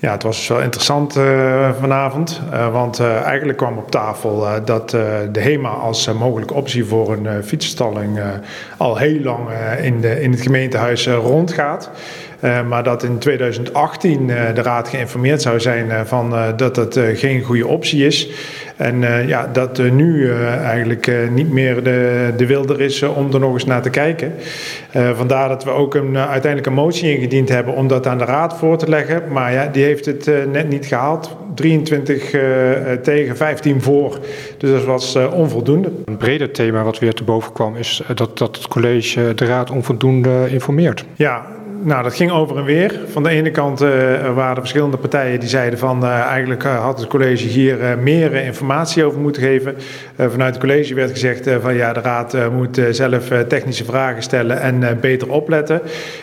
Ja, het was wel interessant uh, vanavond. Uh, want uh, eigenlijk kwam op tafel dat de HEMA als mogelijke optie voor een fietsenstalling al heel lang in, de, in het gemeentehuis rondgaat. maar dat in 2018 de raad geïnformeerd zou zijn van dat het geen goede optie is. En ja, dat nu eigenlijk niet meer de, de wil er is om er nog eens naar te kijken. vandaar dat we ook een, uiteindelijk een motie ingediend hebben om dat aan de raad voor te leggen. Maar ja, die heeft het net niet gehaald. 23 uh, tegen 15 voor. Dus dat was onvoldoende. Een breder thema wat weer te boven kwam is dat, dat het college de raad onvoldoende informeert. Ja, nou, dat ging over en weer. Van de ene kant uh, waren er verschillende partijen die zeiden van uh, eigenlijk uh, had het college hier meer informatie over moeten geven. vanuit het college werd gezegd van ja, de raad moet zelf technische vragen stellen en beter opletten.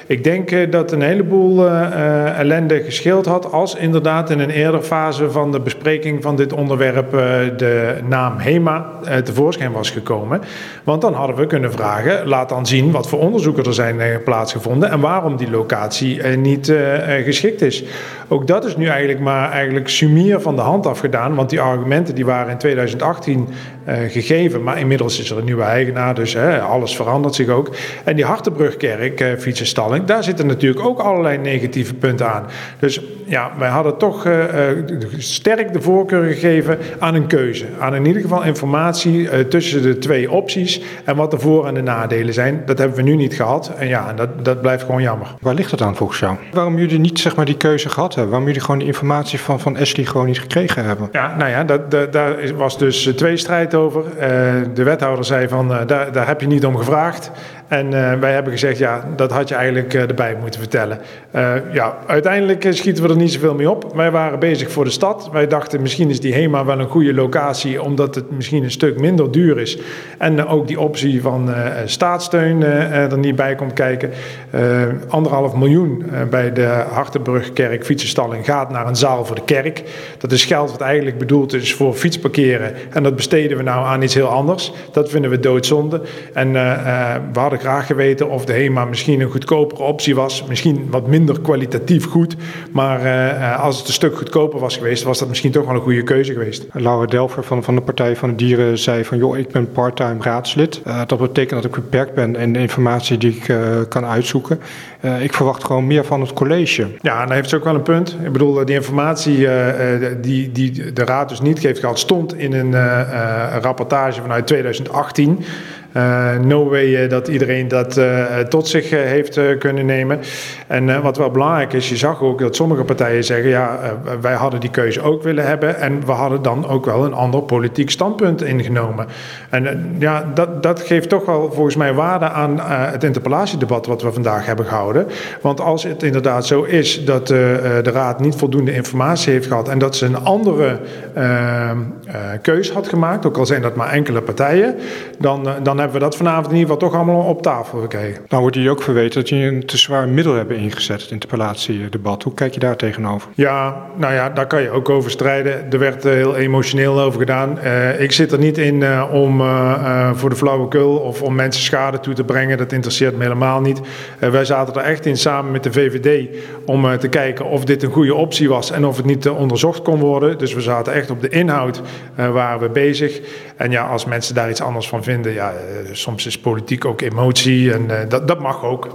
Ik denk dat een heleboel ellende gescheeld had als inderdaad in een eerdere fase van de bespreking van dit onderwerp de naam HEMA tevoorschijn was gekomen. Want dan hadden we kunnen vragen, laat dan zien wat voor onderzoeken er zijn plaatsgevonden en waarom die die locatie uh, niet uh, geschikt is. Ook dat is nu eigenlijk maar eigenlijk sumier van de hand afgedaan, want die argumenten die waren in 2018 uh, gegeven, maar inmiddels is er een nieuwe eigenaar, dus alles verandert zich ook. En die Hartenbrugkerk, fietsenstalling, daar zitten natuurlijk ook allerlei negatieve punten aan. Dus ja, wij hadden toch sterk de voorkeur gegeven aan een keuze, aan in ieder geval informatie tussen de twee opties en wat de voor- en de nadelen zijn. Dat hebben we nu niet gehad en ja, dat, dat blijft gewoon jammer. Waar ligt het aan volgens jou? Waarom jullie niet zeg maar, die keuze gehad hebben? Waarom jullie gewoon de informatie van, van Ashley gewoon niet gekregen hebben? Ja, nou ja, dat, daar was dus twee strijd over. Uh, de wethouder zei van, uh, daar, daar heb je niet om gevraagd. En uh, wij hebben gezegd, ja, dat had je eigenlijk uh, erbij moeten vertellen. Uh, ja, uiteindelijk schieten we er niet zoveel mee op. Wij waren bezig voor de stad. Wij dachten, misschien is die HEMA wel een goede locatie, omdat het misschien een stuk minder duur is. En ook die optie van staatssteun er niet bij komt kijken. anderhalf miljoen bij de Hartenbrugkerk fietsenstalling gaat naar een zaal voor de kerk. Dat is geld wat eigenlijk bedoeld is voor fietsparkeren. En dat besteden we nou aan iets heel anders. Dat vinden we doodzonde. En we hadden graag geweten of de HEMA misschien een goedkopere optie was. Misschien wat minder kwalitatief goed. Maar uh, als het een stuk goedkoper was geweest, was dat misschien toch wel een goede keuze geweest. Laura Delver van, van de Partij van de Dieren zei van... joh, ik ben parttime raadslid. Uh, dat betekent dat ik beperkt ben in de informatie die ik uh, kan uitzoeken. ik verwacht gewoon meer van het college. Ja, dan heeft ze ook wel een punt. Ik bedoel, die informatie die, die de raad dus niet heeft gehad... stond in een rapportage vanuit 2018... Uh, no way uh, dat iedereen dat uh, tot zich heeft kunnen nemen. En wat wel belangrijk is, je zag ook dat sommige partijen zeggen: ja, wij hadden die keuze ook willen hebben. En we hadden dan ook wel een ander politiek standpunt ingenomen. En ja, dat, dat geeft toch wel volgens mij waarde aan het interpellatiedebat wat we vandaag hebben gehouden. Want als het inderdaad zo is dat de Raad niet voldoende informatie heeft gehad en dat ze een andere keus had gemaakt, ook al zijn dat maar enkele partijen, dan, dan hebben we dat vanavond in ieder geval toch allemaal op tafel gekregen. Nou wordt hier ook verweten dat je een te zwaar middel hebben ingezet, het interpellatiedebat. Hoe kijk je daar tegenover? Ja, nou ja, daar kan je ook over strijden. Er werd uh, heel emotioneel over gedaan. Ik zit er niet in om voor de flauwekul of om mensen schade toe te brengen. Dat interesseert me helemaal niet. wij zaten er echt in samen met de VVD om te kijken of dit een goede optie was en of het niet onderzocht kon worden. Dus we zaten echt op de inhoud waren we bezig. En ja, als mensen daar iets anders van vinden, ja, soms is politiek ook emotie en uh, dat, dat mag ook.